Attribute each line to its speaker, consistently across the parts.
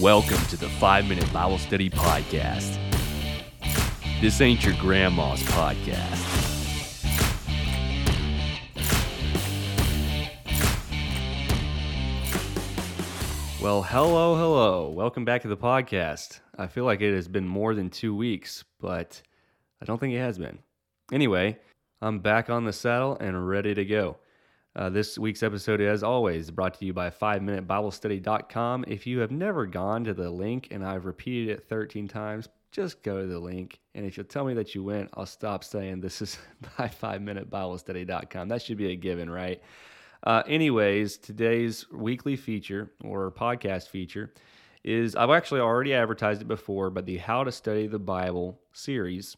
Speaker 1: Welcome to the 5 Minute Bible Study Podcast. This ain't your grandma's podcast. Well, hello, hello. Welcome back to the podcast. I feel like it has been more than two weeks, but I don't think it has been. Anyway, I'm back on the saddle and ready to go. Uh, this week's episode, as always, brought to you by 5MinuteBibleStudy.com. If you have never gone to the link and I've repeated it 13 times, just go to the link. And if you'll tell me that you went, I'll stop saying this is by 5MinuteBibleStudy.com. That should be a given, right? Uh, anyways, today's weekly feature or podcast feature is I've actually already advertised it before, but the How to Study the Bible series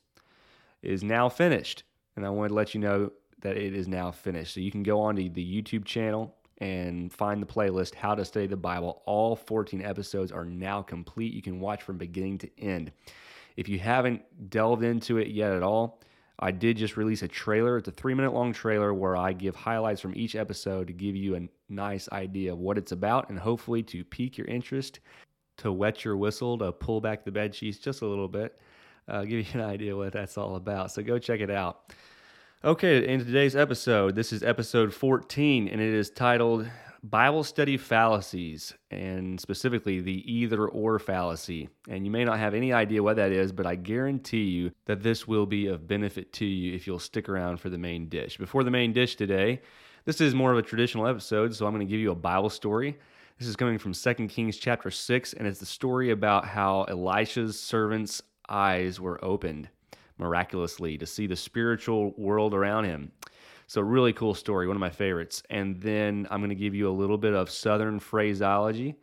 Speaker 1: is now finished. And I wanted to let you know that it is now finished. So you can go on to the YouTube channel and find the playlist How to Study the Bible. All 14 episodes are now complete. You can watch from beginning to end. If you haven't delved into it yet at all, I did just release a trailer. It's a three minute long trailer where I give highlights from each episode to give you a nice idea of what it's about and hopefully to pique your interest, to wet your whistle, to pull back the bed sheets just a little bit, uh, give you an idea what that's all about. So go check it out. Okay, in today's episode, this is episode 14, and it is titled Bible Study Fallacies, and specifically the either or fallacy. And you may not have any idea what that is, but I guarantee you that this will be of benefit to you if you'll stick around for the main dish. Before the main dish today, this is more of a traditional episode, so I'm going to give you a Bible story. This is coming from 2 Kings chapter 6, and it's the story about how Elisha's servants' eyes were opened miraculously to see the spiritual world around him. So, really cool story, one of my favorites. And then I'm going to give you a little bit of Southern phraseology,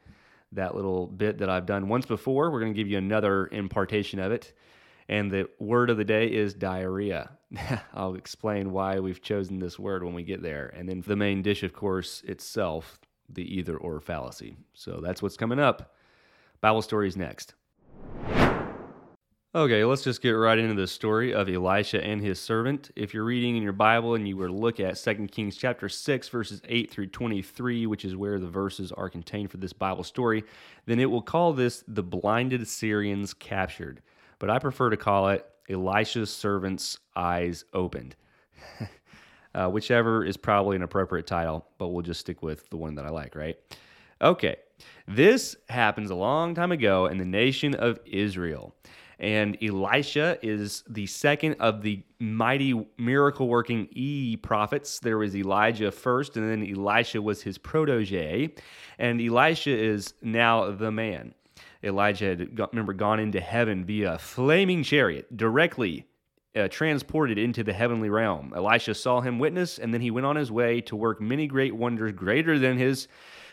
Speaker 1: that little bit that I've done once before. We're going to give you another impartation of it. And the word of the day is diarrhea. I'll explain why we've chosen this word when we get there. And then the main dish, of course, itself, the either or fallacy. So that's what's coming up. Bible stories next. Okay, let's just get right into the story of Elisha and his servant. If you're reading in your Bible and you were to look at 2 Kings chapter 6 verses 8 through 23, which is where the verses are contained for this Bible story, then it will call this the blinded Syrians captured. But I prefer to call it Elisha's servant's eyes opened. uh, whichever is probably an appropriate title, but we'll just stick with the one that I like, right? Okay, this happens a long time ago in the nation of Israel. And Elisha is the second of the mighty miracle working E prophets. There was Elijah first, and then Elisha was his protege. And Elisha is now the man. Elijah had, remember, gone into heaven via a flaming chariot, directly uh, transported into the heavenly realm. Elisha saw him witness, and then he went on his way to work many great wonders greater than his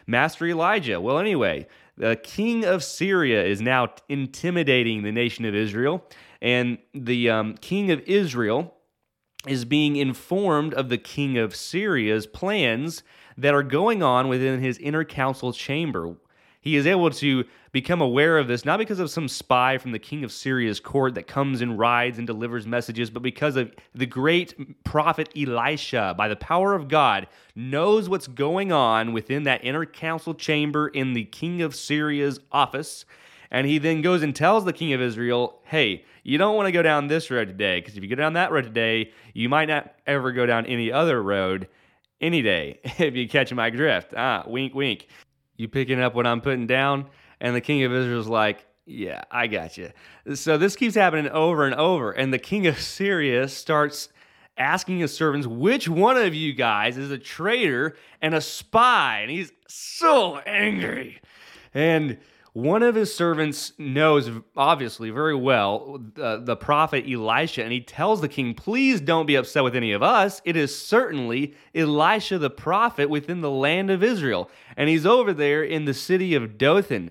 Speaker 1: master Elijah. Well, anyway, the king of Syria is now intimidating the nation of Israel, and the um, king of Israel is being informed of the king of Syria's plans that are going on within his inner council chamber. He is able to become aware of this not because of some spy from the king of Syria's court that comes and rides and delivers messages, but because of the great prophet Elisha, by the power of God, knows what's going on within that inner council chamber in the king of Syria's office. And he then goes and tells the king of Israel, hey, you don't want to go down this road today, because if you go down that road today, you might not ever go down any other road any day, if you catch my drift. Ah, wink, wink you picking up what I'm putting down? And the king of Israel's like, yeah, I got you. So this keeps happening over and over. And the king of Syria starts asking his servants, which one of you guys is a traitor and a spy? And he's so angry. And one of his servants knows, obviously, very well uh, the prophet Elisha, and he tells the king, Please don't be upset with any of us. It is certainly Elisha the prophet within the land of Israel. And he's over there in the city of Dothan.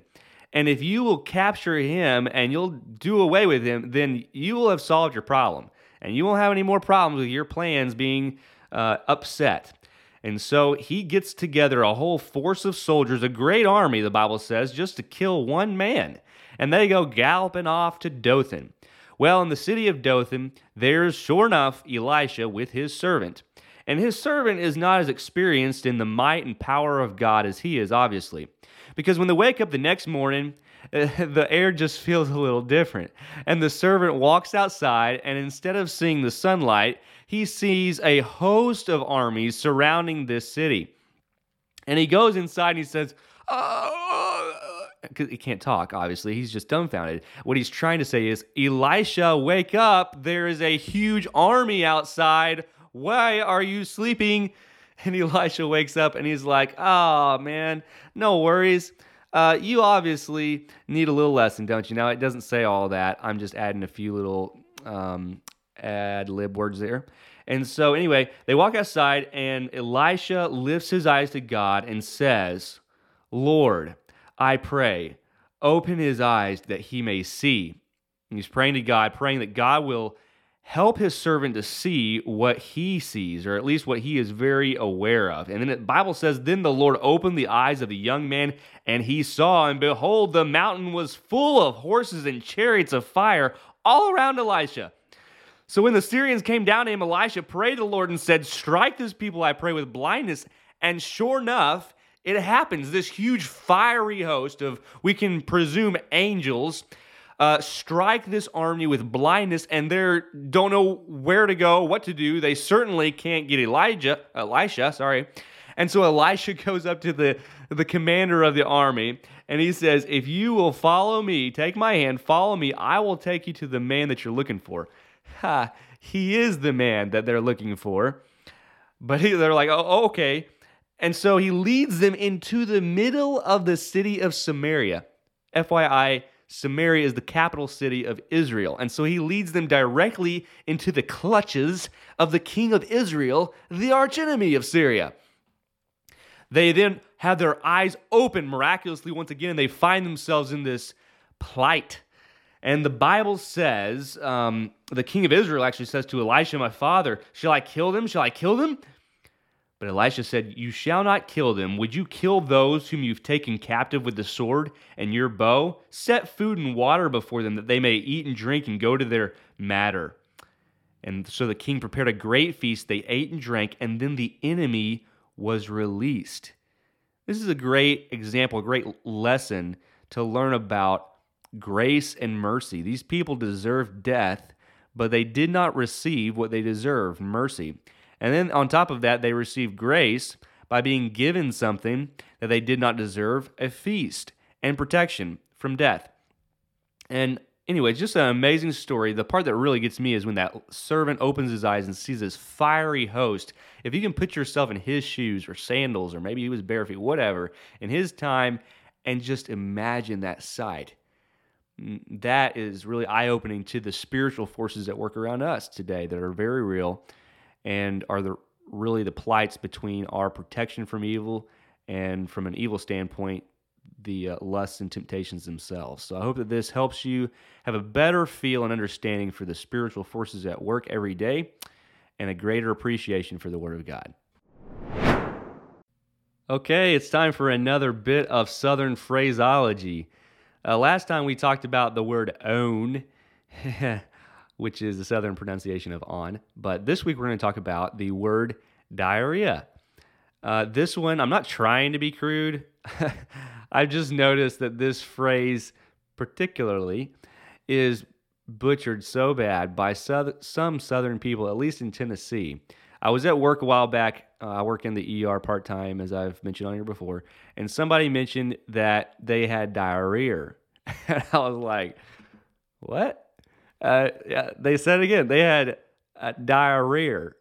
Speaker 1: And if you will capture him and you'll do away with him, then you will have solved your problem. And you won't have any more problems with your plans being uh, upset. And so he gets together a whole force of soldiers, a great army, the Bible says, just to kill one man. And they go galloping off to Dothan. Well, in the city of Dothan, there's sure enough Elisha with his servant. And his servant is not as experienced in the might and power of God as he is, obviously. because when they wake up the next morning, the air just feels a little different. And the servant walks outside, and instead of seeing the sunlight, he sees a host of armies surrounding this city. And he goes inside and he says, oh, he can't talk, obviously. He's just dumbfounded. What he's trying to say is, Elisha, wake up. There is a huge army outside. Why are you sleeping? And Elisha wakes up and he's like, oh, man, no worries. Uh, you obviously need a little lesson, don't you? Now, it doesn't say all that. I'm just adding a few little um, ad lib words there. And so, anyway, they walk outside, and Elisha lifts his eyes to God and says, Lord, I pray, open his eyes that he may see. And he's praying to God, praying that God will help his servant to see what he sees, or at least what he is very aware of. And then the Bible says, Then the Lord opened the eyes of the young man, and he saw, and behold, the mountain was full of horses and chariots of fire all around Elisha. So when the Syrians came down to him, Elisha prayed to the Lord and said, Strike this people, I pray, with blindness. And sure enough, it happens. This huge fiery host of, we can presume, angels uh, strike this army with blindness, and they don't know where to go, what to do. They certainly can't get Elijah, Elisha, sorry. And so Elisha goes up to the, the commander of the army and he says, If you will follow me, take my hand, follow me, I will take you to the man that you're looking for ha, he is the man that they're looking for. But he, they're like, oh, okay. And so he leads them into the middle of the city of Samaria. FYI, Samaria is the capital city of Israel. And so he leads them directly into the clutches of the king of Israel, the archenemy of Syria. They then have their eyes open miraculously once again, and they find themselves in this plight and the Bible says, um, the king of Israel actually says to Elisha, my father, Shall I kill them? Shall I kill them? But Elisha said, You shall not kill them. Would you kill those whom you've taken captive with the sword and your bow? Set food and water before them that they may eat and drink and go to their matter. And so the king prepared a great feast. They ate and drank, and then the enemy was released. This is a great example, a great lesson to learn about grace and mercy. These people deserved death, but they did not receive what they deserved mercy. And then on top of that, they received grace by being given something that they did not deserve a feast and protection from death. And anyway, just an amazing story. The part that really gets me is when that servant opens his eyes and sees this fiery host. If you can put yourself in his shoes or sandals, or maybe he was barefoot, whatever, in his time, and just imagine that sight mm, that is really eye opening to the spiritual forces that work around us today that are very real and are the really the plights between our protection from evil and from an evil standpoint the uh, lusts and temptations themselves. So I hope that this helps you have a better feel and understanding for the spiritual forces at work every day and a greater appreciation for the Word of God. Okay, it's time for another bit of Southern phraseology. Uh, last time we talked about the word own, which is the southern pronunciation of on, but this week we're going to talk about the word diarrhea. Uh, this one, I'm not trying to be crude. I've just noticed that this phrase, particularly, is butchered so bad by some southern people, at least in Tennessee. I was at work a while back. Uh, I work in the ER part time, as I've mentioned on here before, and somebody mentioned that they had diarrhea. and I was like, what? Uh, yeah, they said again, they had diarrhea.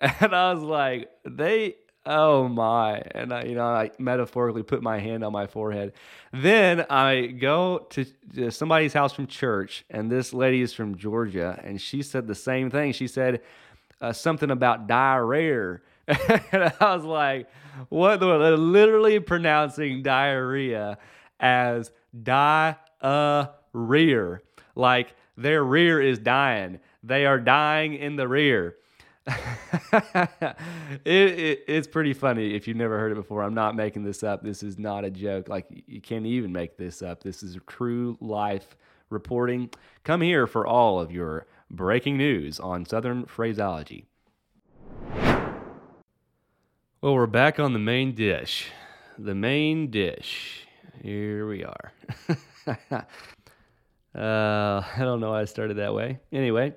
Speaker 1: And I was like, they, oh my. And I, you know, I metaphorically put my hand on my forehead. Then I go to, somebody's house from church, and this lady is from Georgia, and she said the same thing. She said, uh, something about diarrhea. and I was like, what? They're literally pronouncing diarrhea as diarrhea. Like their rear is dying. They are dying in the rear. it, it, it's pretty funny if you've never heard it before. I'm not making this up. This is not a joke. Like, you can't even make this up. This is true life reporting. Come here for all of your breaking news on Southern phraseology. Well, we're back on the main dish. The main dish. here we are. uh, I don't know why I started that way. Anyway,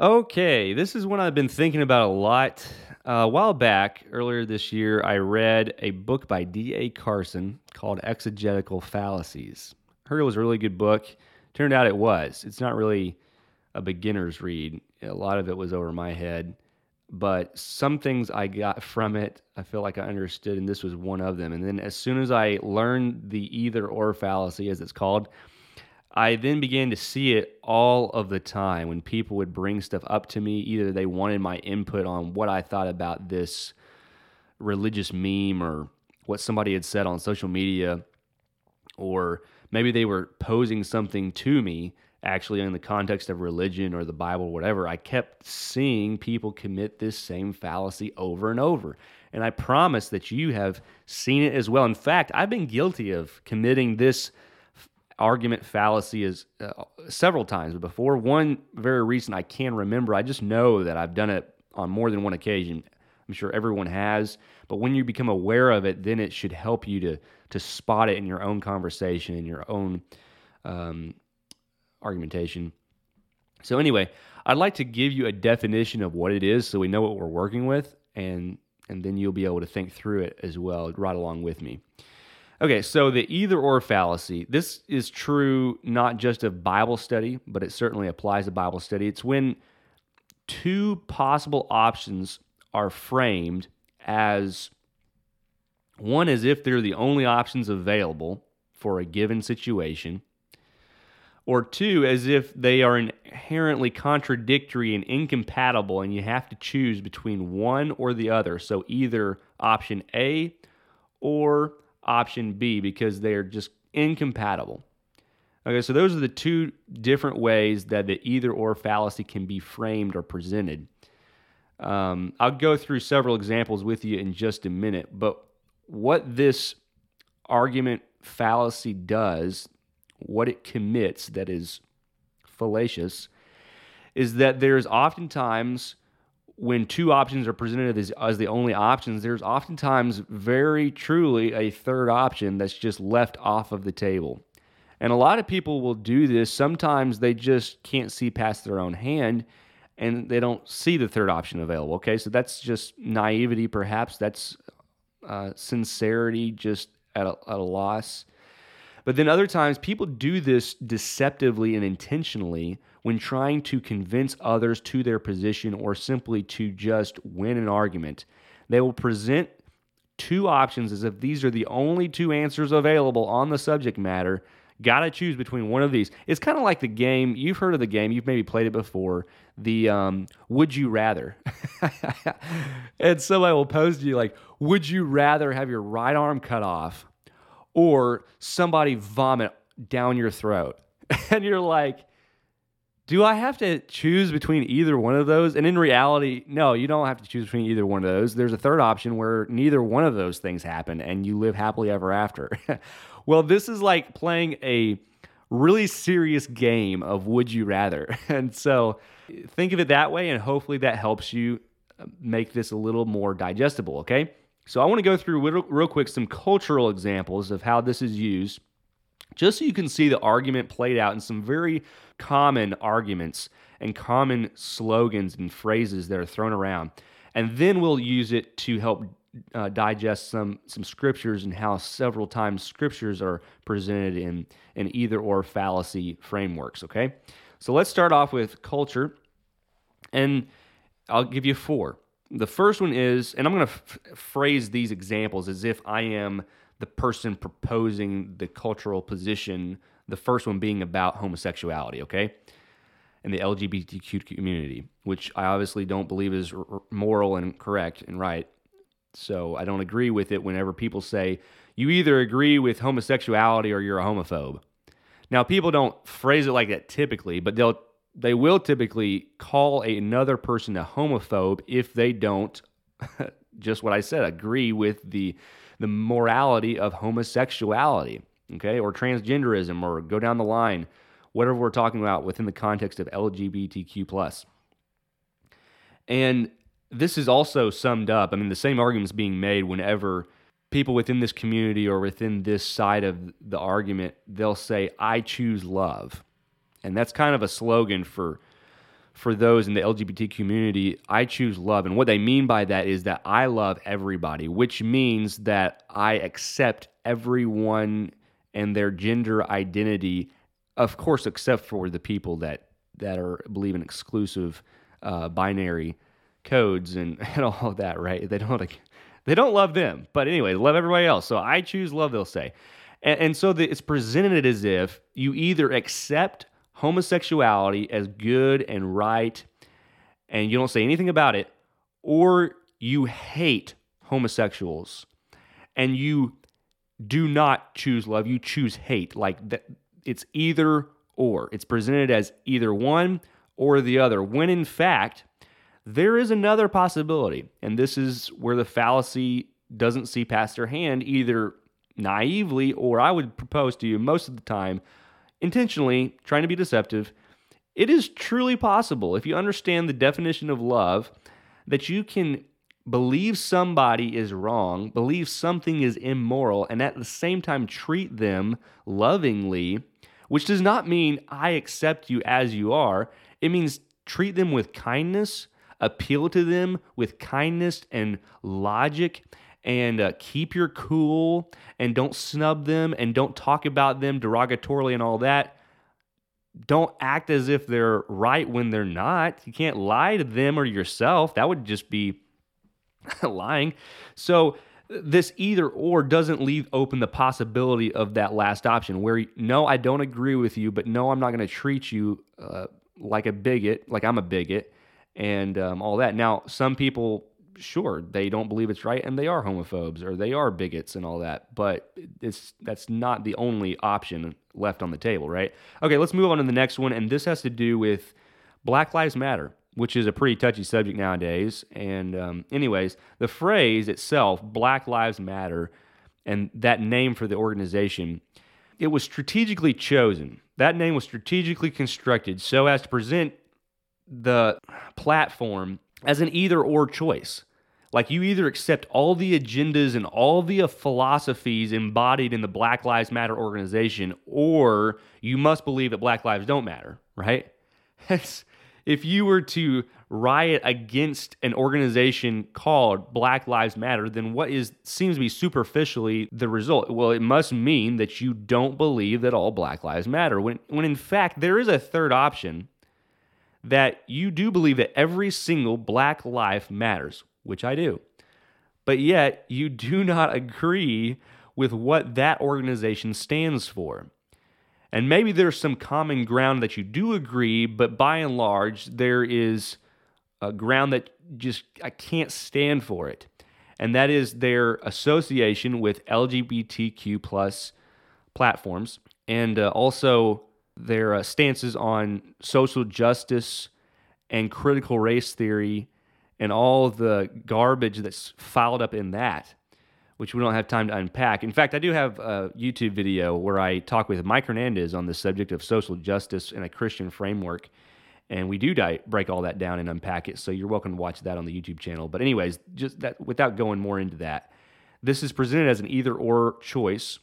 Speaker 1: okay, this is one I've been thinking about a lot. Uh, a while back, earlier this year, I read a book by D.A. Carson called Exegetical Fallacies. Heard it was a really good book. Turned out it was. It's not really a beginner's read. A lot of it was over my head but some things I got from it, I feel like I understood, and this was one of them. And then as soon as I learned the either or fallacy, as it's called, I then began to see it all of the time when people would bring stuff up to me. Either they wanted my input on what I thought about this religious meme or what somebody had said on social media, or maybe they were posing something to me actually in the context of religion or the Bible, or whatever, I kept seeing people commit this same fallacy over and over. And I promise that you have seen it as well. In fact, I've been guilty of committing this argument fallacy is uh, several times before. One very recent I can remember. I just know that I've done it on more than one occasion. I'm sure everyone has, but when you become aware of it, then it should help you to to spot it in your own conversation, in your own um, argumentation. So, anyway, I'd like to give you a definition of what it is so we know what we're working with, and, and then you'll be able to think through it as well, right along with me. Okay, so the either or fallacy. This is true not just of Bible study, but it certainly applies to Bible study. It's when two possible options are framed as one as if they're the only options available for a given situation, or two, as if they are inherently contradictory and incompatible, and you have to choose between one or the other. So either option A or option B because they are just incompatible. Okay, so those are the two different ways that the either or fallacy can be framed or presented. Um, I'll go through several examples with you in just a minute, but what this argument fallacy does what it commits that is fallacious is that there's oftentimes when two options are presented as, as the only options, there's oftentimes very truly a third option that's just left off of the table. And a lot of people will do this. Sometimes they just can't see past their own hand and they don't see the third option available. Okay, so that's just naivety, perhaps. That's uh, sincerity, just at a, at a loss. But then other times, people do this deceptively and intentionally when trying to convince others to their position or simply to just win an argument. They will present two options as if these are the only two answers available on the subject matter. Got to choose between one of these. It's kind of like the game. You've heard of the game. You've maybe played it before. The um, Would You Rather. and somebody will pose to you like, Would you rather have your right arm cut off or somebody vomit down your throat. And you're like, do I have to choose between either one of those? And in reality, no, you don't have to choose between either one of those. There's a third option where neither one of those things happen and you live happily ever after. well, this is like playing a really serious game of would you rather. And so think of it that way, and hopefully that helps you uh, make this a little more digestible, okay? So I want to go through real, quick some cultural examples of how this is used, just so you can see the argument played out in some very common arguments and common slogans and phrases that are thrown around. And then we'll use it to help uh, digest some some scriptures and how several times scriptures are presented in in either or fallacy frameworks. Okay, so let's start off with culture, and I'll give you four. The first one is, and I'm going to f- phrase these examples as if I am the person proposing the cultural position, the first one being about homosexuality, okay? And the LGBTQ community, which I obviously don't believe is r- moral and correct and right. So I don't agree with it whenever people say, you either agree with homosexuality or you're a homophobe. Now, people don't phrase it like that typically, but they'll they will typically call another person a homophobe if they don't just what I said agree with the the morality of homosexuality, okay, or transgenderism, or go down the line, whatever we're talking about within the context of LGBTQ plus. And this is also summed up. I mean, the same arguments being made whenever people within this community or within this side of the argument, they'll say, I choose love. And that's kind of a slogan for for those in the LGBT community, I choose love. And what they mean by that is that I love everybody, which means that I accept everyone and their gender identity, of course, except for the people that, that are believe in exclusive uh, binary codes and, and all of that, right? They don't like, they don't love them, but anyway, love everybody else. So I choose love. They'll say, and, so the, it's presented as if you either accept homosexuality as good and right, and you don't say anything about it, or you hate homosexuals and you do not choose love, you choose hate. Like that, it's either or. It's presented as either one or the other, when in fact, there is another possibility. And this is where the fallacy doesn't see past their hand, either naively or I would propose to you most of the time, intentionally trying to be deceptive. It is truly possible, if you understand the definition of love, that you can believe somebody is wrong, believe something is immoral, and at the same time treat them lovingly, which does not mean I accept you as you are. It means treat them with kindness, appeal to them with kindness and logic and uh, keep your cool and don't snub them and don't talk about them derogatorily and all that. Don't act as if they're right when they're not. You can't lie to them or yourself. That would just be lying. So, this either or doesn't leave open the possibility of that last option where no, I don't agree with you, but no, I'm not going to treat you uh, like a bigot, like I'm a bigot and um, all that. Now, some people, sure, they don't believe it's right, and they are homophobes or they are bigots and all that. But it's that's not the only option left on the table, right? Okay, let's move on to the next one, and this has to do with Black Lives Matter, which is a pretty touchy subject nowadays. And um, anyways, the phrase itself, Black Lives Matter, and that name for the organization, it was strategically chosen. That name was strategically constructed so as to present the platform as an either or choice. Like you either accept all the agendas and all the philosophies embodied in the Black Lives Matter organization, or you must believe that Black lives don't matter, right? if you were to riot against an organization called Black Lives Matter, then what is seems to be superficially the result? Well, it must mean that you don't believe that all Black lives matter. When when in fact there is a third option that you do believe that every single black life matters, which I do. But yet, you do not agree with what that organization stands for. And maybe there's some common ground that you do agree, but by and large, there is a ground that just I can't stand for it. And that is their association with LGBTQ plus platforms and uh, also their uh, stances on social justice and critical race theory and all the garbage that's filed up in that, which we don't have time to unpack. In fact, I do have a YouTube video where I talk with Mike Hernandez on the subject of social justice in a Christian framework. And we do break all that down and unpack it. So you're welcome to watch that on the YouTube channel. But, anyways, just that without going more into that, this is presented as an either or choice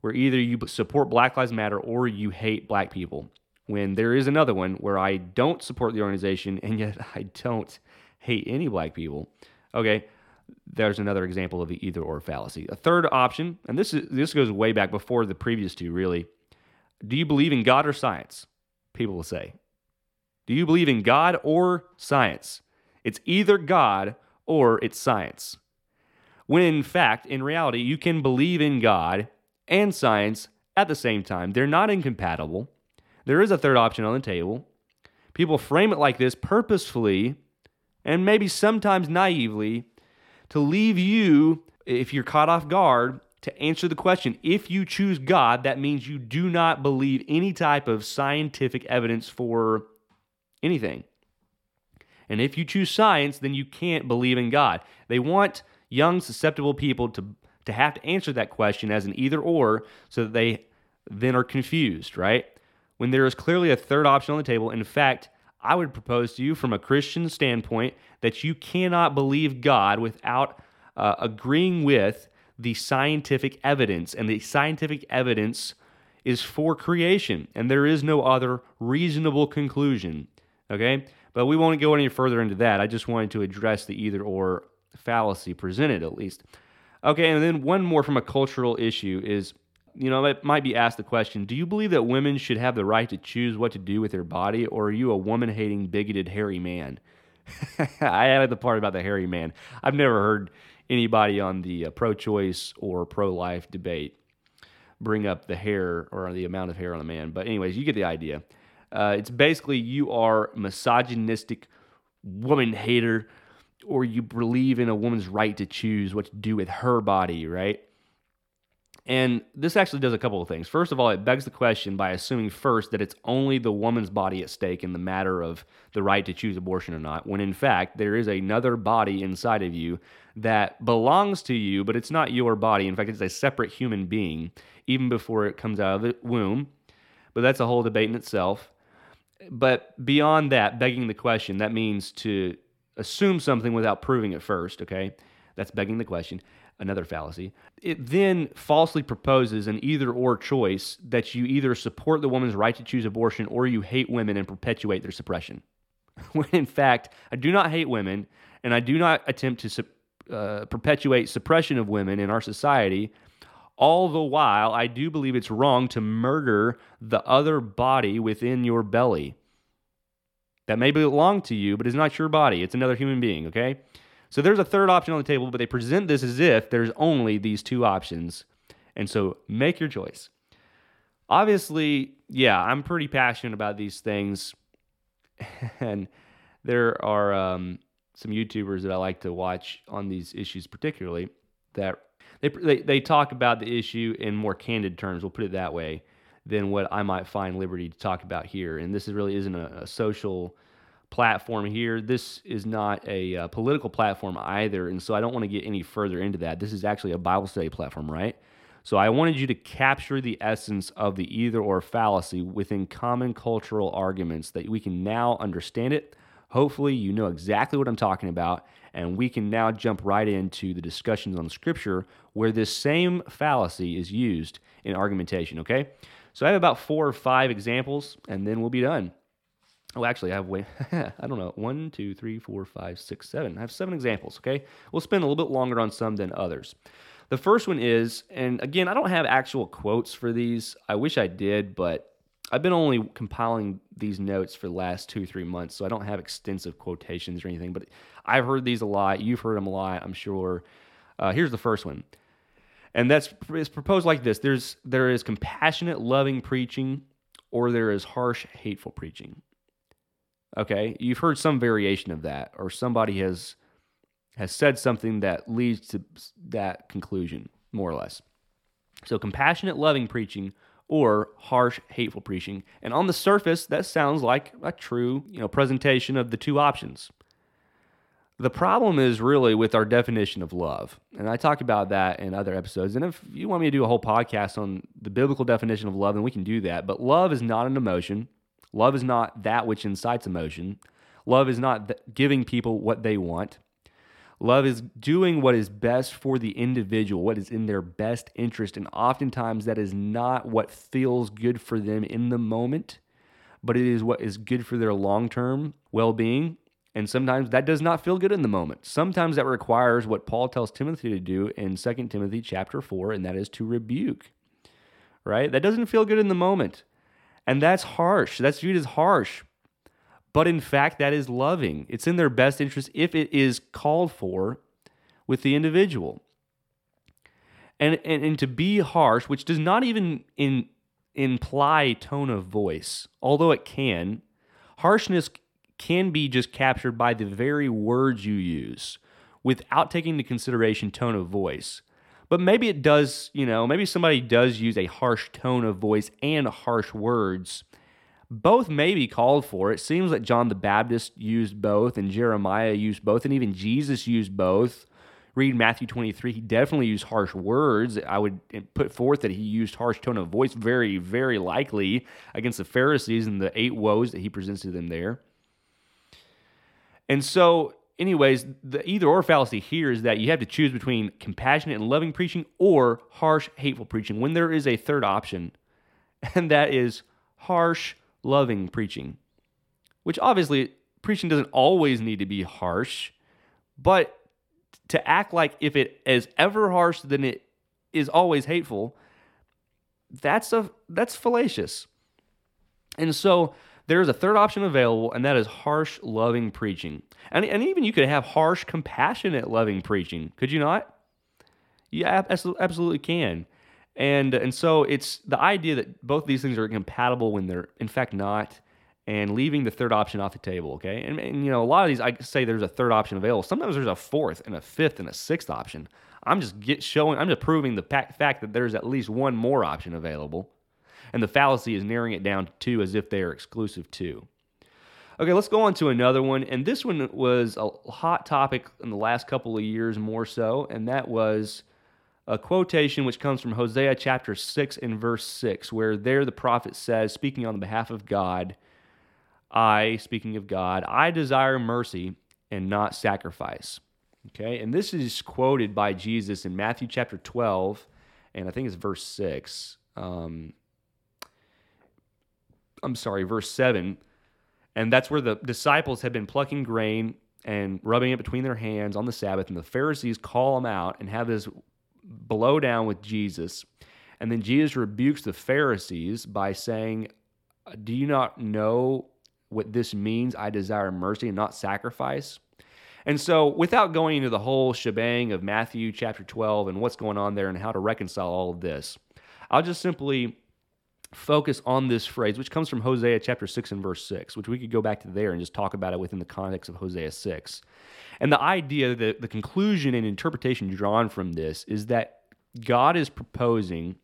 Speaker 1: where either you support Black Lives Matter or you hate black people. When there is another one where I don't support the organization and yet I don't hate any black people. Okay, there's another example of the either or fallacy. A third option, and this is this goes way back before the previous two, really. Do you believe in God or science? People will say. Do you believe in God or science? It's either God or it's science. When in fact, in reality, you can believe in God and science at the same time. They're not incompatible. There is a third option on the table. People frame it like this purposefully and maybe sometimes naively to leave you, if you're caught off guard, to answer the question. If you choose God, that means you do not believe any type of scientific evidence for anything. And if you choose science, then you can't believe in God. They want young, susceptible people to to have to answer that question as an either or so that they then are confused, right? When there is clearly a third option on the table. In fact, I would propose to you from a Christian standpoint that you cannot believe God without uh, agreeing with the scientific evidence, and the scientific evidence is for creation, and there is no other reasonable conclusion. Okay? But we won't go any further into that. I just wanted to address the either or fallacy presented, at least. Okay, and then one more from a cultural issue is you know, it might be asked the question Do you believe that women should have the right to choose what to do with their body, or are you a woman hating, bigoted, hairy man? I added the part about the hairy man. I've never heard anybody on the uh, pro choice or pro life debate bring up the hair or the amount of hair on a man. But, anyways, you get the idea. Uh, it's basically you are misogynistic, woman hater, or you believe in a woman's right to choose what to do with her body, right? And this actually does a couple of things. First of all, it begs the question by assuming first that it's only the woman's body at stake in the matter of the right to choose abortion or not, when in fact there is another body inside of you that belongs to you, but it's not your body. In fact, it's a separate human being even before it comes out of the womb. But that's a whole debate in itself. But beyond that, begging the question, that means to assume something without proving it first, okay? That's begging the question another fallacy. It then falsely proposes an either or choice that you either support the woman's right to choose abortion or you hate women and perpetuate their suppression. when in fact, I do not hate women and I do not attempt to uh, perpetuate suppression of women in our society. All the while, I do believe it's wrong to murder the other body within your belly. That may belong to you, but it's not your body. It's another human being, okay? So there's a third option on the table, but they present this as if there's only these two options. And so make your choice. Obviously, yeah, I'm pretty passionate about these things. and there are um, some YouTubers that I like to watch on these issues, particularly that they, they, they talk about the issue in more candid terms, we'll put it that way, than what I might find liberty to talk about here. And this really isn't a, a social platform here. This is not a uh, political platform either, and so I don't want to get any further into that. This is actually a Bible study platform, right? So I wanted you to capture the essence of the either or fallacy within common cultural arguments that we can now understand it. Hopefully, you know exactly what I'm talking about, and we can now jump right into the discussions on Scripture where this same fallacy is used in argumentation, okay? So I have about four or five examples, and then we'll be done. Oh, actually, I have way, I don't know, one, two, three, four, five, six, seven. I have seven examples, okay? We'll spend a little bit longer on some than others. The first one is, and again, I don't have actual quotes for these. I wish I did, but I've been only compiling these notes for the last two, three months, so I don't have extensive quotations or anything, but I've heard these a lot. You've heard them a lot, I'm sure. Uh, here's the first one. And that's it's proposed like this. There's there is compassionate, loving preaching, or there is harsh, hateful preaching. Okay, you've heard some variation of that, or somebody has has said something that leads to that conclusion, more or less. So, compassionate, loving preaching or harsh, hateful preaching. And on the surface, that sounds like a true, you know, presentation of the two options. The problem is really with our definition of love. And I talked about that in other episodes. And if you want me to do a whole podcast on the biblical definition of love, then we can do that. But love is not an emotion. Love is not that which incites emotion. Love is not giving people what they want. Love is doing what is best for the individual, what is in their best interest. And oftentimes that is not what feels good for them in the moment, but it is what is good for their long term well being. And sometimes that does not feel good in the moment. Sometimes that requires what Paul tells Timothy to do in 2 Timothy chapter 4, and that is to rebuke. Right? That doesn't feel good in the moment. And that's harsh. That's viewed as harsh. But in fact, that is loving. It's in their best interest if it is called for with the individual. And, and, and to be harsh, which does not even in, imply tone of voice, although it can, harshness can be just captured by the very words you use without taking into consideration tone of voice. But maybe it does, you know, maybe somebody does use a harsh tone of voice and harsh words. Both may be called for. It seems that John the Baptist used both, and Jeremiah used both, and even Jesus used both. Read Matthew 23, he definitely used harsh words. I would put forth that he used harsh tone of voice, very, very likely, against the Pharisees and the eight woes that he presents to them there. And so anyways, the either or fallacy here is that you have to choose between compassionate and loving preaching or harsh, hateful preaching when there is a third option, and that is harsh, loving preaching. Which obviously, preaching doesn't always need to be harsh, but to act like if it is ever harsh, then it is always hateful, that's a that's fallacious. And so there is a third option available, and that is harsh, loving preaching. And, and even you could have harsh, compassionate, loving preaching. Could you not? You absolutely can. And, and so it's the idea that both these things are compatible when they're, in fact, not, and leaving the third option off the table, okay? And, and you know, a lot of these, I say there's a third option available. Sometimes there's a fourth and a fifth and a sixth option. I'm just get showing, I'm just proving the fact that there's at least one more option available and the fallacy is narrowing it down to two as if they are exclusive to. Okay, let's go on to another one. And this one was a hot topic in the last couple of years more so, and that was a quotation which comes from Hosea chapter 6 and verse 6, where there the prophet says, speaking on behalf of God, I, speaking of God, I desire mercy and not sacrifice. Okay, and this is quoted by Jesus in Matthew chapter 12, and I think it's verse 6. Um, I'm sorry, verse 7. And that's where the disciples had been plucking grain and rubbing it between their hands on the Sabbath. And the Pharisees call them out and have this blow down with Jesus. And then Jesus rebukes the Pharisees by saying, Do you not know what this means? I desire mercy and not sacrifice. And so, without going into the whole shebang of Matthew chapter 12 and what's going on there and how to reconcile all of this, I'll just simply focus on this phrase, which comes from Hosea chapter 6 and verse 6, which we could go back to there and just talk about it within the context of Hosea 6. And the idea, the, the conclusion and interpretation drawn from this is that God is proposing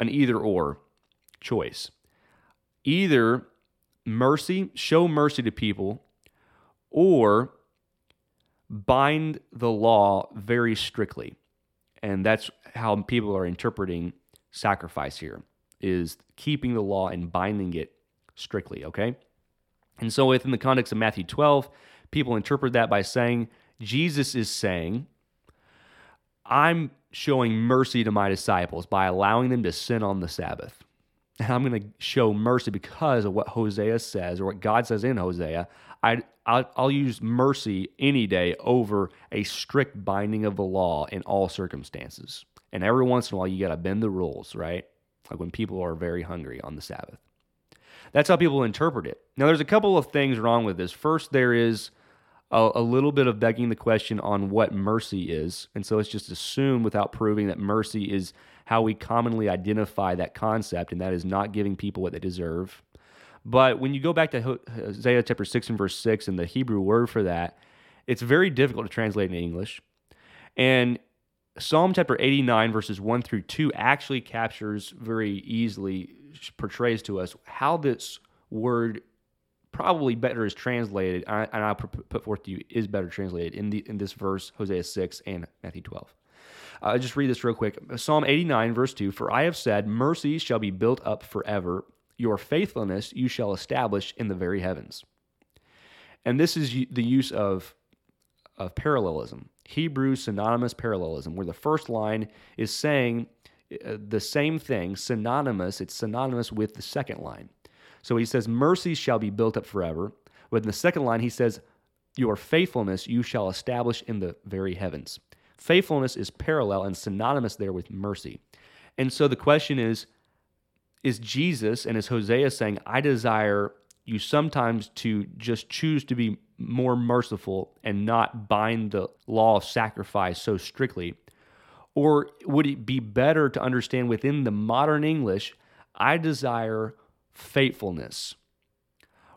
Speaker 1: an either or choice. Either mercy, show mercy to people, or bind the law very strictly. And that's how people are interpreting sacrifice here is keeping the law and binding it strictly, okay? And so, within the context of Matthew 12, people interpret that by saying, Jesus is saying, I'm showing mercy to my disciples by allowing them to sin on the Sabbath. And I'm going to show mercy because of what Hosea says or what God says in Hosea. I, I'll, I'll use mercy any day over a strict binding of the law in all circumstances. And every once in a while, you got to bend the rules, right? Like when people are very hungry on the Sabbath. That's how people interpret it. Now, there's a couple of things wrong with this. First, there is a, a, little bit of begging the question on what mercy is. And so let's just assume without proving that mercy is how we commonly identify that concept, and that is not giving people what they deserve. But when you go back to Hosea chapter 6 and verse 6 and the Hebrew word for that, it's very difficult to translate in English. And Psalm chapter 89, verses 1 through 2, actually captures very easily, portrays to us how this word probably better is translated, and I'll put forth to you, is better translated in, the, in this verse, Hosea 6 and Matthew 12. Uh, I'll just read this real quick. Psalm 89, verse 2 For I have said, Mercy shall be built up forever, your faithfulness you shall establish in the very heavens. And this is the use of, of parallelism. Hebrew synonymous parallelism, where the first line is saying uh, the same thing, synonymous, it's synonymous with the second line. So he says, Mercy shall be built up forever. But in the second line, he says, Your faithfulness you shall establish in the very heavens. Faithfulness is parallel and synonymous there with mercy. And so the question is, is Jesus and is Hosea saying, I desire you sometimes to just choose to be more merciful and not bind the law of sacrifice so strictly? Or would it be better to understand within the modern English, I desire faithfulness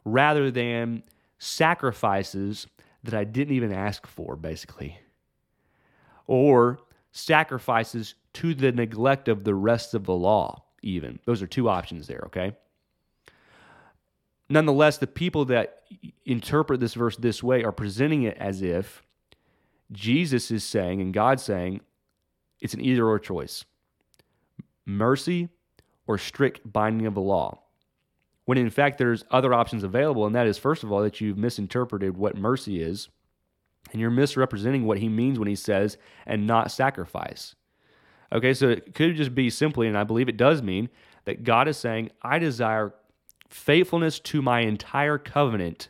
Speaker 1: rather than sacrifices that I didn't even ask for, basically? Or sacrifices to the neglect of the rest of the law, even. Those are two options there, okay? Nonetheless, the people that interpret this verse this way are presenting it as if Jesus is saying and God saying it's an either or choice mercy or strict binding of the law. When in fact, there's other options available, and that is, first of all, that you've misinterpreted what mercy is, And you're misrepresenting what he means when he says, and not sacrifice. Okay, so it could just be simply, and I believe it does mean, that God is saying, I desire faithfulness to my entire covenant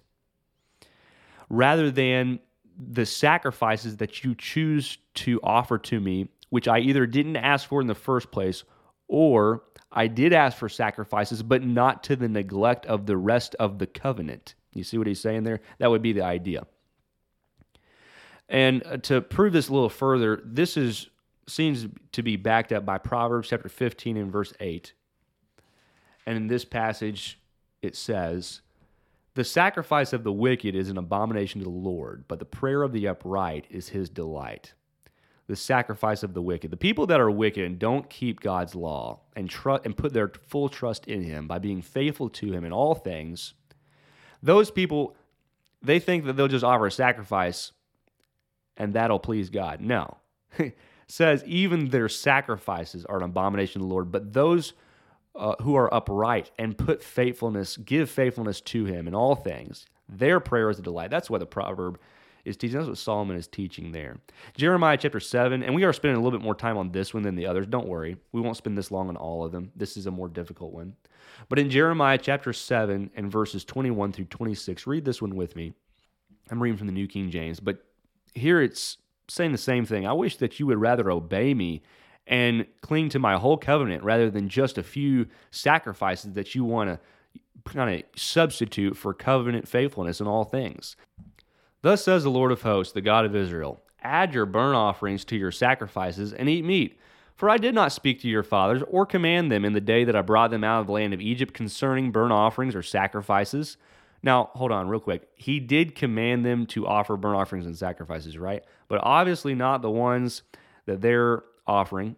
Speaker 1: rather than the sacrifices that you choose to offer to me, which I either didn't ask for in the first place or I did ask for sacrifices, but not to the neglect of the rest of the covenant. You see what he's saying there? That would be the idea. And uh, to prove this a little further, this is seems to be backed up by Proverbs chapter 15 and verse 8. And in this passage, it says, The sacrifice of the wicked is an abomination to the Lord, but the prayer of the upright is his delight. The sacrifice of the wicked. The people that are wicked and don't keep God's law and, tr- and put their full trust in him by being faithful to him in all things, those people, they think that they'll just offer a sacrifice and that'll please God. No. says even their sacrifices are an abomination to the Lord, but those uh, who are upright and put faithfulness, give faithfulness to him in all things. Their prayer is a delight. That's what the proverb is teaching. That's what Solomon is teaching there. Jeremiah chapter 7, and we are spending a little bit more time on this one than the others. Don't worry. We won't spend this long on all of them. This is a more difficult one. But in Jeremiah chapter 7 and verses 21 through 26, read this one with me. I'm reading from the New King James, but here it's saying the same thing. I wish that you would rather obey me and cling to my whole covenant rather than just a few sacrifices that you want to kind of substitute for covenant faithfulness in all things. Thus says the Lord of hosts, the God of Israel Add your burnt offerings to your sacrifices and eat meat. For I did not speak to your fathers or command them in the day that I brought them out of the land of Egypt concerning burnt offerings or sacrifices. Now, hold on real quick. He did command them to offer burnt offerings and sacrifices, right? But obviously not the ones that they're offering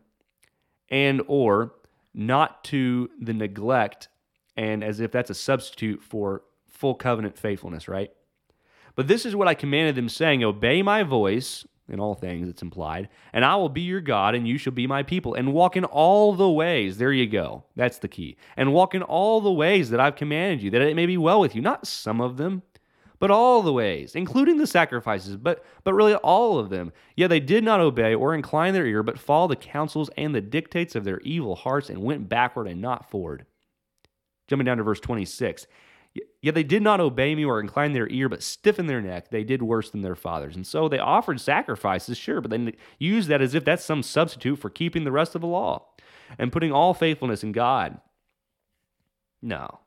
Speaker 1: and or not to the neglect and as if that's a substitute for full covenant faithfulness, right? But this is what I commanded them, saying, Obey my voice in all things, it's implied, and I will be your God, and you shall be my people, and walk in all the ways. There you go. That's the key. And walk in all the ways that I've commanded you, that it may be well with you. Not some of them, but all the ways, including the sacrifices, but, but really all of them. Yet they did not obey or incline their ear, but followed the counsels and the dictates of their evil hearts and went backward and not forward. Jumping down to verse 26. Yet they did not obey me or incline their ear, but stiffened their neck. They did worse than their fathers. And so they offered sacrifices, sure, but they used that as if that's some substitute for keeping the rest of the law and putting all faithfulness in God. No.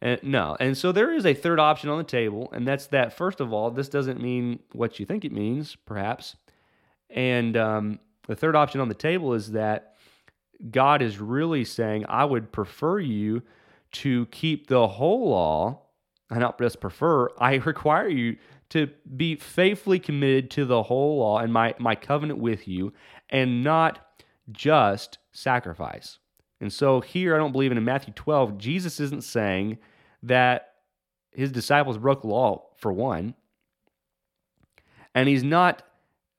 Speaker 1: And, no. And so there is a third option on the table, and that's that, first of all, this doesn't mean what you think it means, perhaps. And um, the third option on the table is that God is really saying, I would prefer you to keep the whole law. I not just prefer, I require you to be faithfully committed to the whole law and my, my covenant with you, and not just sacrifice. And so here, I don't believe in, Matthew 12, Jesus isn't saying that his disciples broke the law, for one. And he's not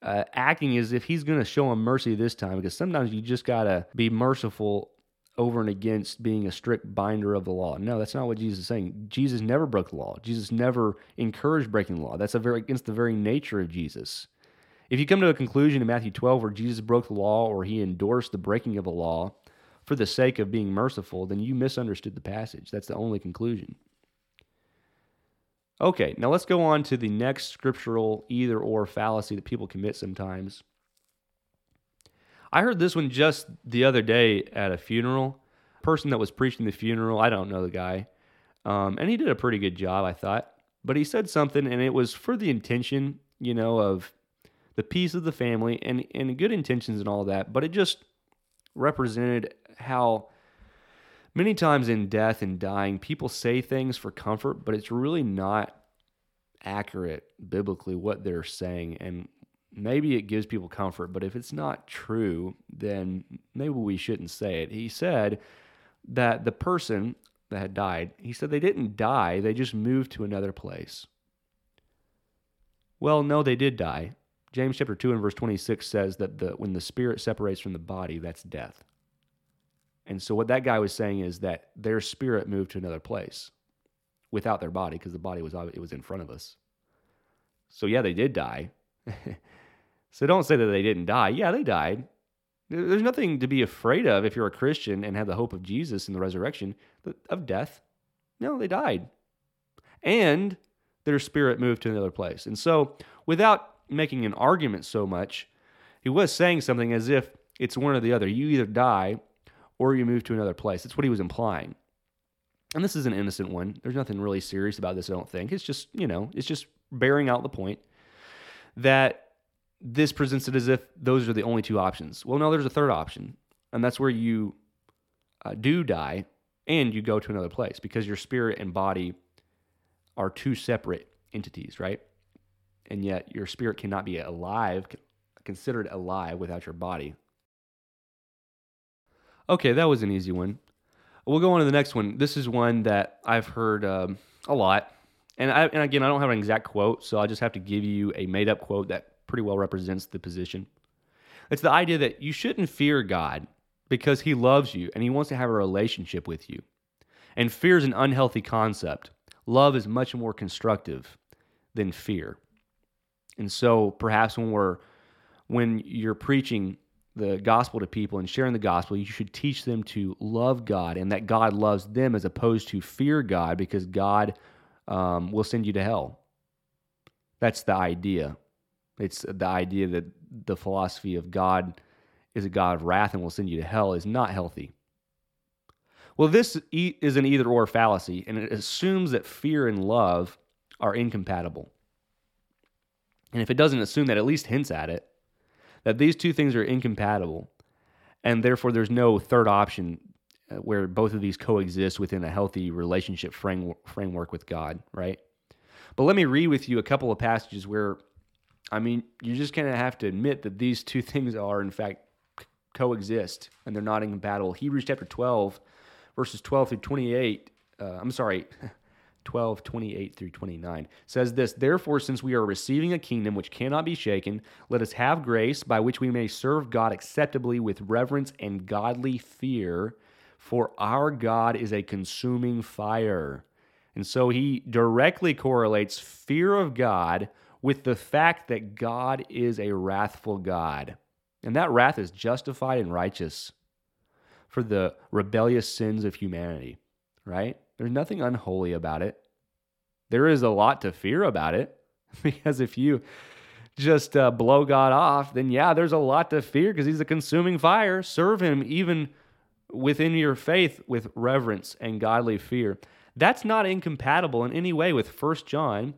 Speaker 1: uh, acting as if he's going to show them mercy this time, because sometimes you just got to be merciful over and against being a strict binder of the law. No, that's not what Jesus is saying. Jesus never broke the law. Jesus never encouraged breaking the law. That's a very against the very nature of Jesus. If you come to a conclusion in Matthew 12 where Jesus broke the law or he endorsed the breaking of the law, for the sake of being merciful, then you misunderstood the passage. That's the only conclusion. Okay, now let's go on to the next scriptural either or fallacy that people commit sometimes. I heard this one just the other day at a funeral. Person that was preaching the funeral, I don't know the guy, um, and he did a pretty good job, I thought. But he said something, and it was for the intention, you know, of the peace of the family and and good intentions and all that. But it just represented how many times in death and dying, people say things for comfort, but it's really not accurate biblically what they're saying. And maybe it gives people comfort, but if it's not true, then maybe we shouldn't say it. He said that the person that had died, he said they didn't die, they just moved to another place. Well, no, they did die. James chapter 2 and verse 26 says that the, when the spirit separates from the body, that's death. And so what that guy was saying is that their spirit moved to another place without their body because the body was it was in front of us. So, yeah, they did die. so, don't say that they didn't die. Yeah, they died. There's nothing to be afraid of if you're a Christian and have the hope of Jesus and the resurrection of death. No, they died. And their spirit moved to another place. And so, without making an argument so much, he was saying something as if it's one or the other. You either die or you move to another place. That's what he was implying. And this is an innocent one. There's nothing really serious about this, I don't think. It's just, you know, it's just bearing out the point that this presents it as if those are the only two options. Well, no, there's a third option, and that's where you uh, do die and you go to another place because your spirit and body are two separate entities, right? And yet your spirit cannot be alive, considered alive without your body. Okay, that was an easy one. We'll go on to the next one. This is one that I've heard um, a lot. And, I, and again, I don't have an exact quote, so I just have to give you a made up quote that pretty well represents the position. It's the idea that you shouldn't fear God because he loves you and he wants to have a relationship with you. And fear is an unhealthy concept. Love is much more constructive than fear. And so perhaps when we're when you're preaching the gospel to people and sharing the gospel, you should teach them to love God and that God loves them as opposed to fear God because God um, will send you to hell. That's the idea. It's the idea that the philosophy of God is a God of wrath and will send you to hell is not healthy. Well, this is an either or fallacy, and it assumes that fear and love are incompatible. And if it doesn't assume that, at least hints at it, that these two things are incompatible, and therefore there's no third option uh, where both of these coexist within a healthy relationship framework with God, right? But let me read with you a couple of passages where I mean, you just kind of have to admit that these two things are, in fact, coexist and they're not incompatible. Hebrews chapter 12, verses 12 through 28, uh, I'm sorry, 12, 28 through 29 says this Therefore, since we are receiving a kingdom which cannot be shaken, let us have grace by which we may serve God acceptably with reverence and godly fear, for our God is a consuming fire. And so he directly correlates fear of God with the fact that God is a wrathful God. And that wrath is justified and righteous for the rebellious sins of humanity, right? There's nothing unholy about it. There is a lot to fear about it because if you just uh, blow God off, then yeah, there's a lot to fear because he's a consuming fire. Serve him even within your faith with reverence and godly fear. That's not incompatible in any way with First John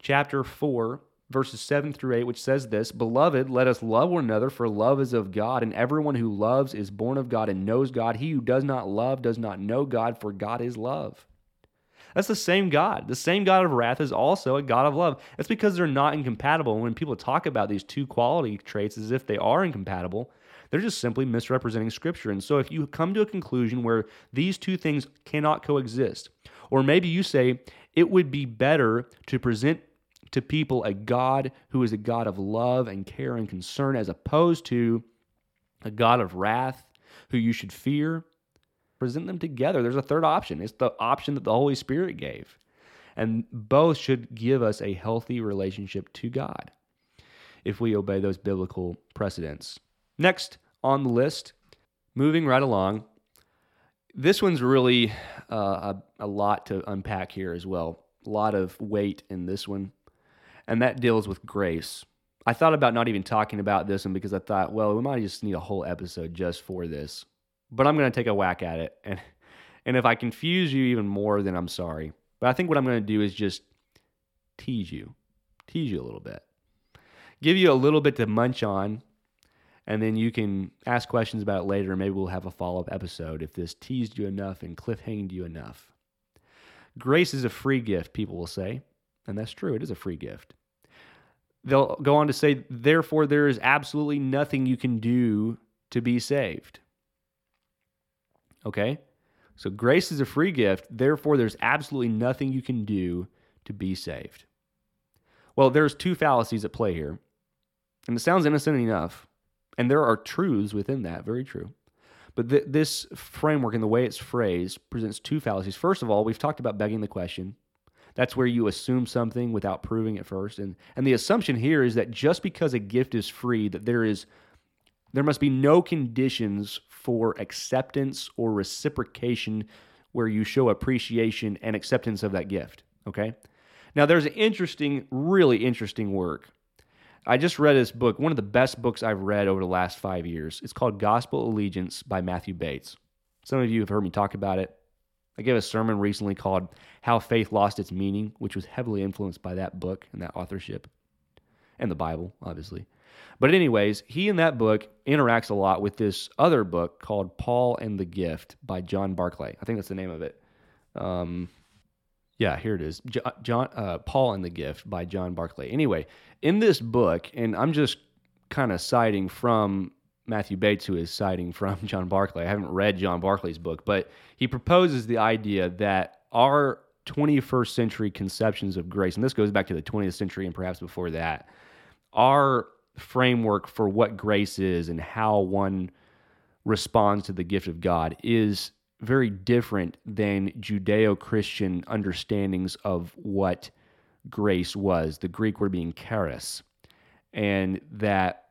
Speaker 1: chapter 4, verses 7 through 8, which says this Beloved, let us love one another, for love is of God, and everyone who loves is born of God and knows God. He who does not love does not know God, for God is love. That's the same God. The same God of wrath is also a God of love. It's because they're not incompatible. When people talk about these two quality traits as if they are incompatible, they're just simply misrepresenting Scripture. And so if you come to a conclusion where these two things cannot coexist, or maybe you say it would be better to present to people a God who is a God of love and care and concern, as opposed to a God of wrath who you should fear. Present them together. There's a third option. It's the option that the Holy Spirit gave. And both should give us a healthy relationship to God if we obey those biblical precedents. Next on the list, moving right along, this one's really uh, a, a lot to unpack here as well. A lot of weight in this one and that deals with grace. I thought about not even talking about this one because I thought, well, we might just need a whole episode just for this. But I'm going to take a whack at it. And, and if I confuse you even more, then I'm sorry. But I think what I'm going to do is just tease you, tease you a little bit, give you a little bit to munch on, and then you can ask questions about it later. Maybe we'll have a follow up episode if this teased you enough and cliffhanged you enough. Grace is a free gift, people will say. And that's true, it is a free gift. They'll go on to say, therefore, there is absolutely nothing you can do to be saved. Okay? So grace is a free gift, therefore, there's absolutely nothing you can do to be saved. Well, there's two fallacies at play here. And it sounds innocent enough. And there are truths within that, very true. But th- this framework and the way it's phrased presents two fallacies. First of all, we've talked about begging the question That's where you assume something without proving it first. And and the assumption here is that just because a gift is free, that there is there must be no conditions for acceptance or reciprocation where you show appreciation and acceptance of that gift. Okay? Now there's an interesting, really interesting work. I just read this book, one of the best books I've read over the last five years. It's called Gospel Allegiance by Matthew Bates. Some of you have heard me talk about it. I gave a sermon recently called How Faith Lost Its Meaning, which was heavily influenced by that book and that authorship and the Bible, obviously. But, anyways, he in that book interacts a lot with this other book called Paul and the Gift by John Barclay. I think that's the name of it. Um, yeah, here it is. John, uh, Paul and the Gift by John Barclay. Anyway, in this book, and I'm just kind of citing from Matthew Bates, who is citing from John Barclay. I haven't read John Barclay's book, but he proposes the idea that our 21st century conceptions of grace, and this goes back to the 20th century and perhaps before that, our framework for what grace is and how one responds to the gift of God is very different than Judeo Christian understandings of what grace was, the Greek word being charis, and that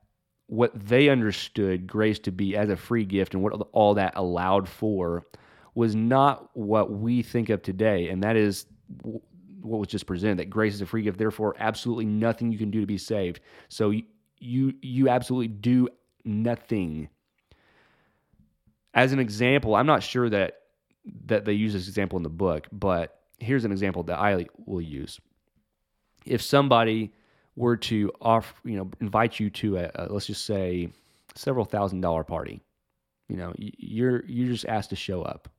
Speaker 1: what they understood grace to be as a free gift and what all that allowed for was not what we think of today. And that is what was just presented that grace is a free gift, therefore, absolutely nothing you can do to be saved. So you, you absolutely do nothing. As an example, I'm not sure that that they use this example in the book, but here's an example that I will use. If somebody were to offer, you know, invite you to a, a let's just say several thousand dollar party, you know, you're you're just asked to show up,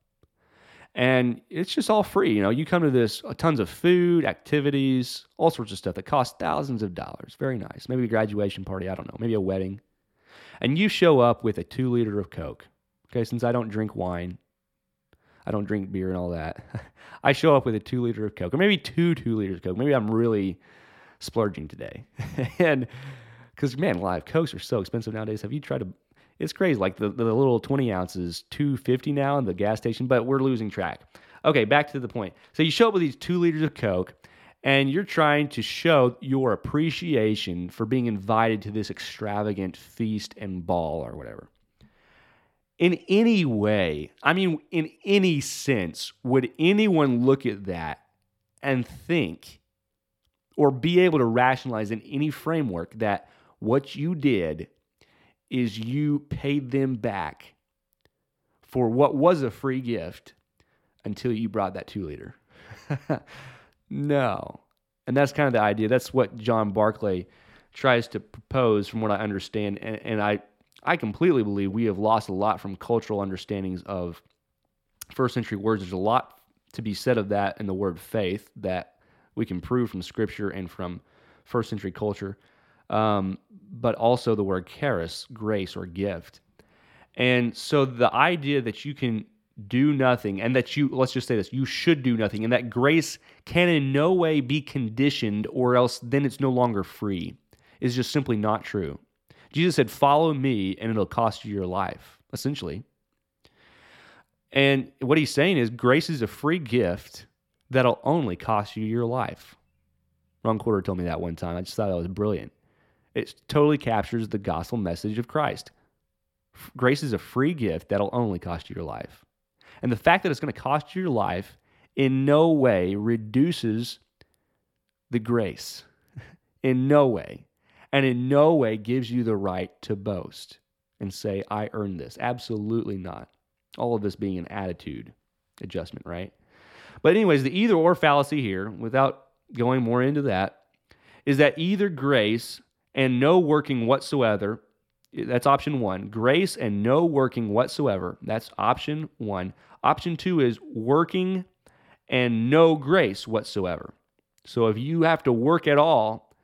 Speaker 1: and it's just all free. You know, you come to this uh, tons of food, activities, all sorts of stuff that cost thousands of dollars. Very nice. Maybe a graduation party. I don't know. Maybe a wedding, and you show up with a two liter of Coke. Okay, since I don't drink wine, I don't drink beer and all that. I show up with a two liter of Coke, or maybe two two liters of Coke. Maybe I'm really splurging today. and because man, live cokes are so expensive nowadays. Have you tried to? It's crazy. Like the, the little 20 ounces, 250 now in the gas station, but we're losing track. Okay, back to the point. So you show up with these two liters of Coke and you're trying to show your appreciation for being invited to this extravagant feast and ball or whatever. In any way, I mean, in any sense, would anyone look at that and think or be able to rationalize in any framework that what you did is you paid them back for what was a free gift until you brought that two liter. no. And that's kind of the idea. That's what John Barclay tries to propose, from what I understand. And, and I, I completely believe we have lost a lot from cultural understandings of first century words. There's a lot to be said of that in the word faith that we can prove from scripture and from first century culture, um, but also the word charis, grace or gift. And so the idea that you can do nothing and that you, let's just say this, you should do nothing and that grace can in no way be conditioned or else then it's no longer free is just simply not true. Jesus said, Follow me and it'll cost you your life, essentially. And what he's saying is grace is a free gift that'll only cost you your life. Ron Quarter told me that one time. I just thought that was brilliant. It totally captures the gospel message of Christ. Grace is a free gift that'll only cost you your life. And the fact that it's going to cost you your life in no way reduces the grace. in no way. And in no way gives you the right to boast and say, I earned this. Absolutely not. All of this being an attitude adjustment, right? But, anyways, the either or fallacy here, without going more into that, is that either grace and no working whatsoever, that's option one. Grace and no working whatsoever, that's option one. Option two is working and no grace whatsoever. So if you have to work at all,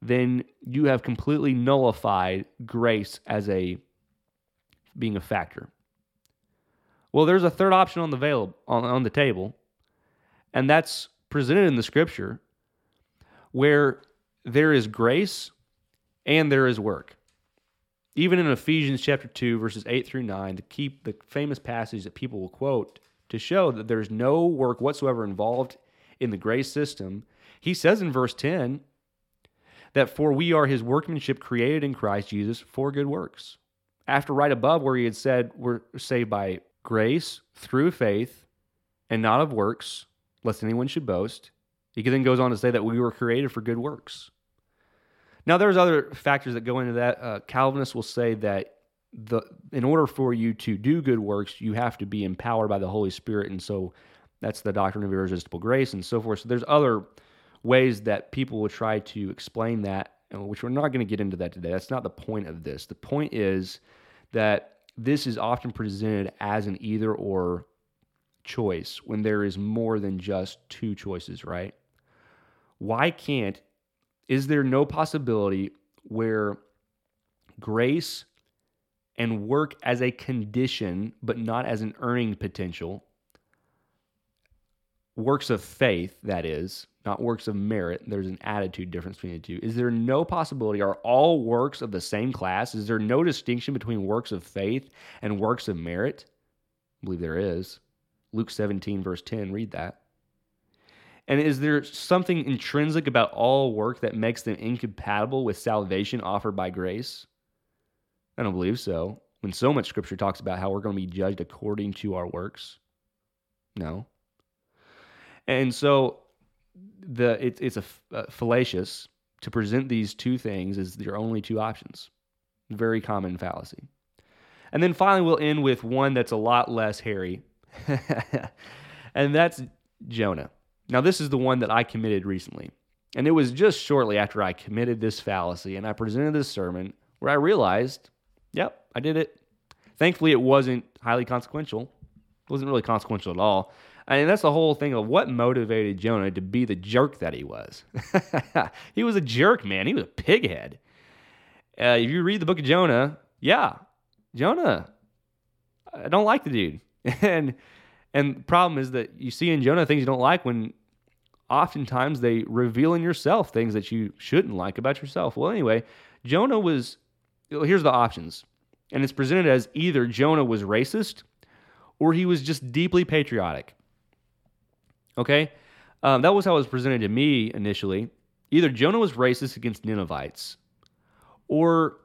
Speaker 1: then you have completely nullified grace as a being a factor. Well, there's a third option on the on, on the table, and that's presented in the scripture where there is grace and there is work. Even in Ephesians chapter 2, verses 8 through 9, to keep the famous passage that people will quote to show that there's no work whatsoever involved in the grace system, he says in verse 10 that for we are his workmanship created in Christ Jesus for good works. After right above where he had said we're saved by grace through faith and not of works, lest anyone should boast, he then goes on to say that we were created for good works. Now, there's other factors that go into that. Uh, Calvinists will say that the in order for you to do good works, you have to be empowered by the Holy Spirit, and so that's the doctrine of irresistible grace and so forth. So there's other ways that people will try to explain that, which we're not going to get into that today. That's not the point of this. The point is that this is often presented as an either or choice when there is more than just two choices, right? Why can't, is there no possibility where grace and work as a condition, but not as an earning potential, works of faith, that is, not works of merit. There's an attitude difference between the two. Is there no possibility? Are all works of the same class? Is there no distinction between works of faith and works of merit? I believe there is. Luke 17, verse 10, read that. And is there something intrinsic about all work that makes them incompatible with salvation offered by grace? I don't believe so. When so much scripture talks about how we're going to be judged according to our works. No. And so the it, it's a, a uh, fallacious to present these two things as your only two options. Very common fallacy. And then finally, we'll end with one that's a lot less hairy, and that's Jonah. Now, this is the one that I committed recently. And it was just shortly after I committed this fallacy and I presented this sermon where I realized, yep, I did it. Thankfully, it wasn't highly consequential. It wasn't really consequential at all. And that's the whole thing of what motivated Jonah to be the jerk that he was. he was a jerk, man. He was a pighead. Uh, if you read the book of Jonah, yeah, Jonah, I don't like the dude. and and the problem is that you see in Jonah things you don't like when oftentimes they reveal in yourself things that you shouldn't like about yourself. Well, anyway, Jonah was here's the options. And it's presented as either Jonah was racist or he was just deeply patriotic. Okay? Um, that was how it was presented to me initially. Either Jonah was racist against Ninevites, or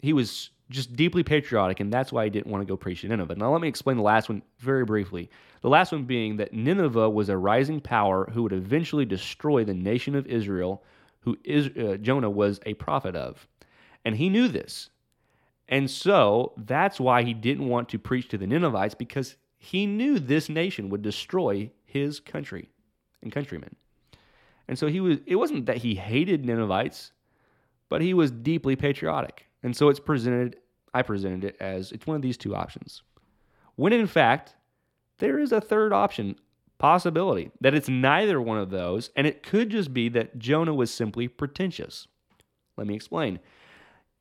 Speaker 1: he was just deeply patriotic, and that's why he didn't want to go preach to Nineveh. Now, let me explain the last one very briefly. The last one being that Nineveh was a rising power who would eventually destroy the nation of Israel, who is, uh, Jonah was a prophet of. And he knew this. And so that's why he didn't want to preach to the Ninevites because he knew this nation would destroy his country and countrymen. And so he was it wasn't that he hated Ninevites, but he was deeply patriotic. And so it's presented I presented it as it's one of these two options. When in fact, there is a third option possibility that it's neither one of those and it could just be that Jonah was simply pretentious. Let me explain.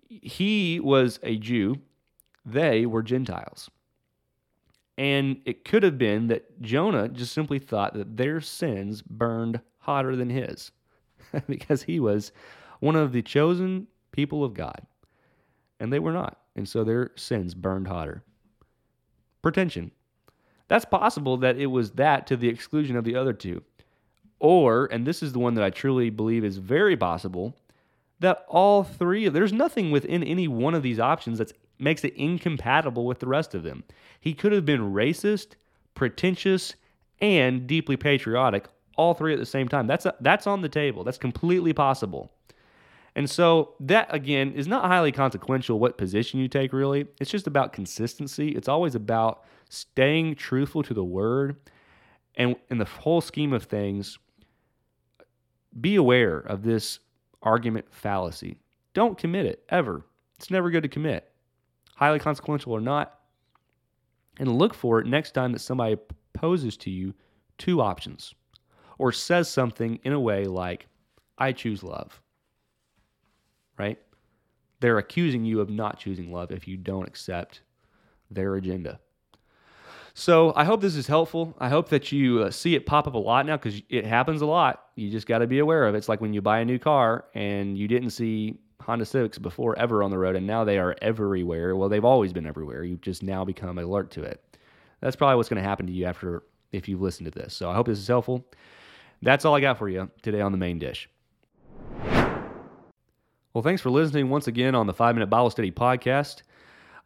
Speaker 1: He was a Jew, they were Gentiles. And it could have been that Jonah just simply thought that their sins burned hotter than his because he was one of the chosen people of God. And they were not. And so their sins burned hotter. Pretension. That's possible that it was that to the exclusion of the other two. Or, and this is the one that I truly believe is very possible, that all three, there's nothing within any one of these options that makes it incompatible with the rest of them. He could have been racist, pretentious, and deeply patriotic, all three at the same time. That's a, that's on the table. That's completely possible. And so that again is not highly consequential what position you take really. It's just about consistency. It's always about staying truthful to the word. And in the whole scheme of things, be aware of this argument fallacy. Don't commit it ever. It's never good to commit highly consequential or not, and look for it next time that somebody poses to you two options or says something in a way like, I choose love. Right? They're accusing you of not choosing love if you don't accept their agenda. So I hope this is helpful. I hope that you uh, see it pop up a lot now because it happens a lot. You just got to be aware of it. It's like when you buy a new car and you didn't see Honda Civics before ever on the road, and now they are everywhere. Well, they've always been everywhere. You've just now become alert to it. That's probably what's going to happen to you after if you've listened to this. So I hope this is helpful. That's all I got for you today on the main dish. Well, thanks for listening once again on the Five Minute Bible Study Podcast.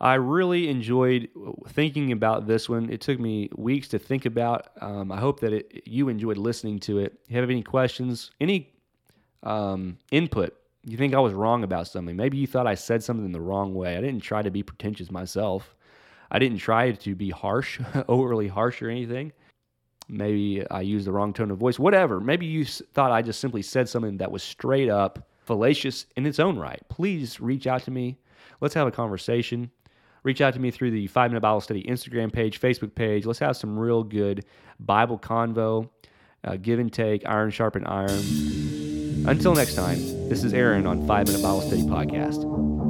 Speaker 1: I really enjoyed thinking about this one. It took me weeks to think about. Um, I hope that it, you enjoyed listening to it. If you have any questions, any um, input, you think I was wrong about something, maybe you thought I said something the wrong way. I didn't try to be pretentious myself. I didn't try to be harsh, overly harsh or anything. Maybe I used the wrong tone of voice, whatever. Maybe you thought I just simply said something that was straight up fallacious in its own right. Please reach out to me. Let's have a conversation reach out to me through the Five Minute Bible Study Instagram page, Facebook page. Let's have some real good Bible convo, uh, give and take, iron sharpen iron. Until next time, this is Aaron on Five Minute Bible Study Podcast.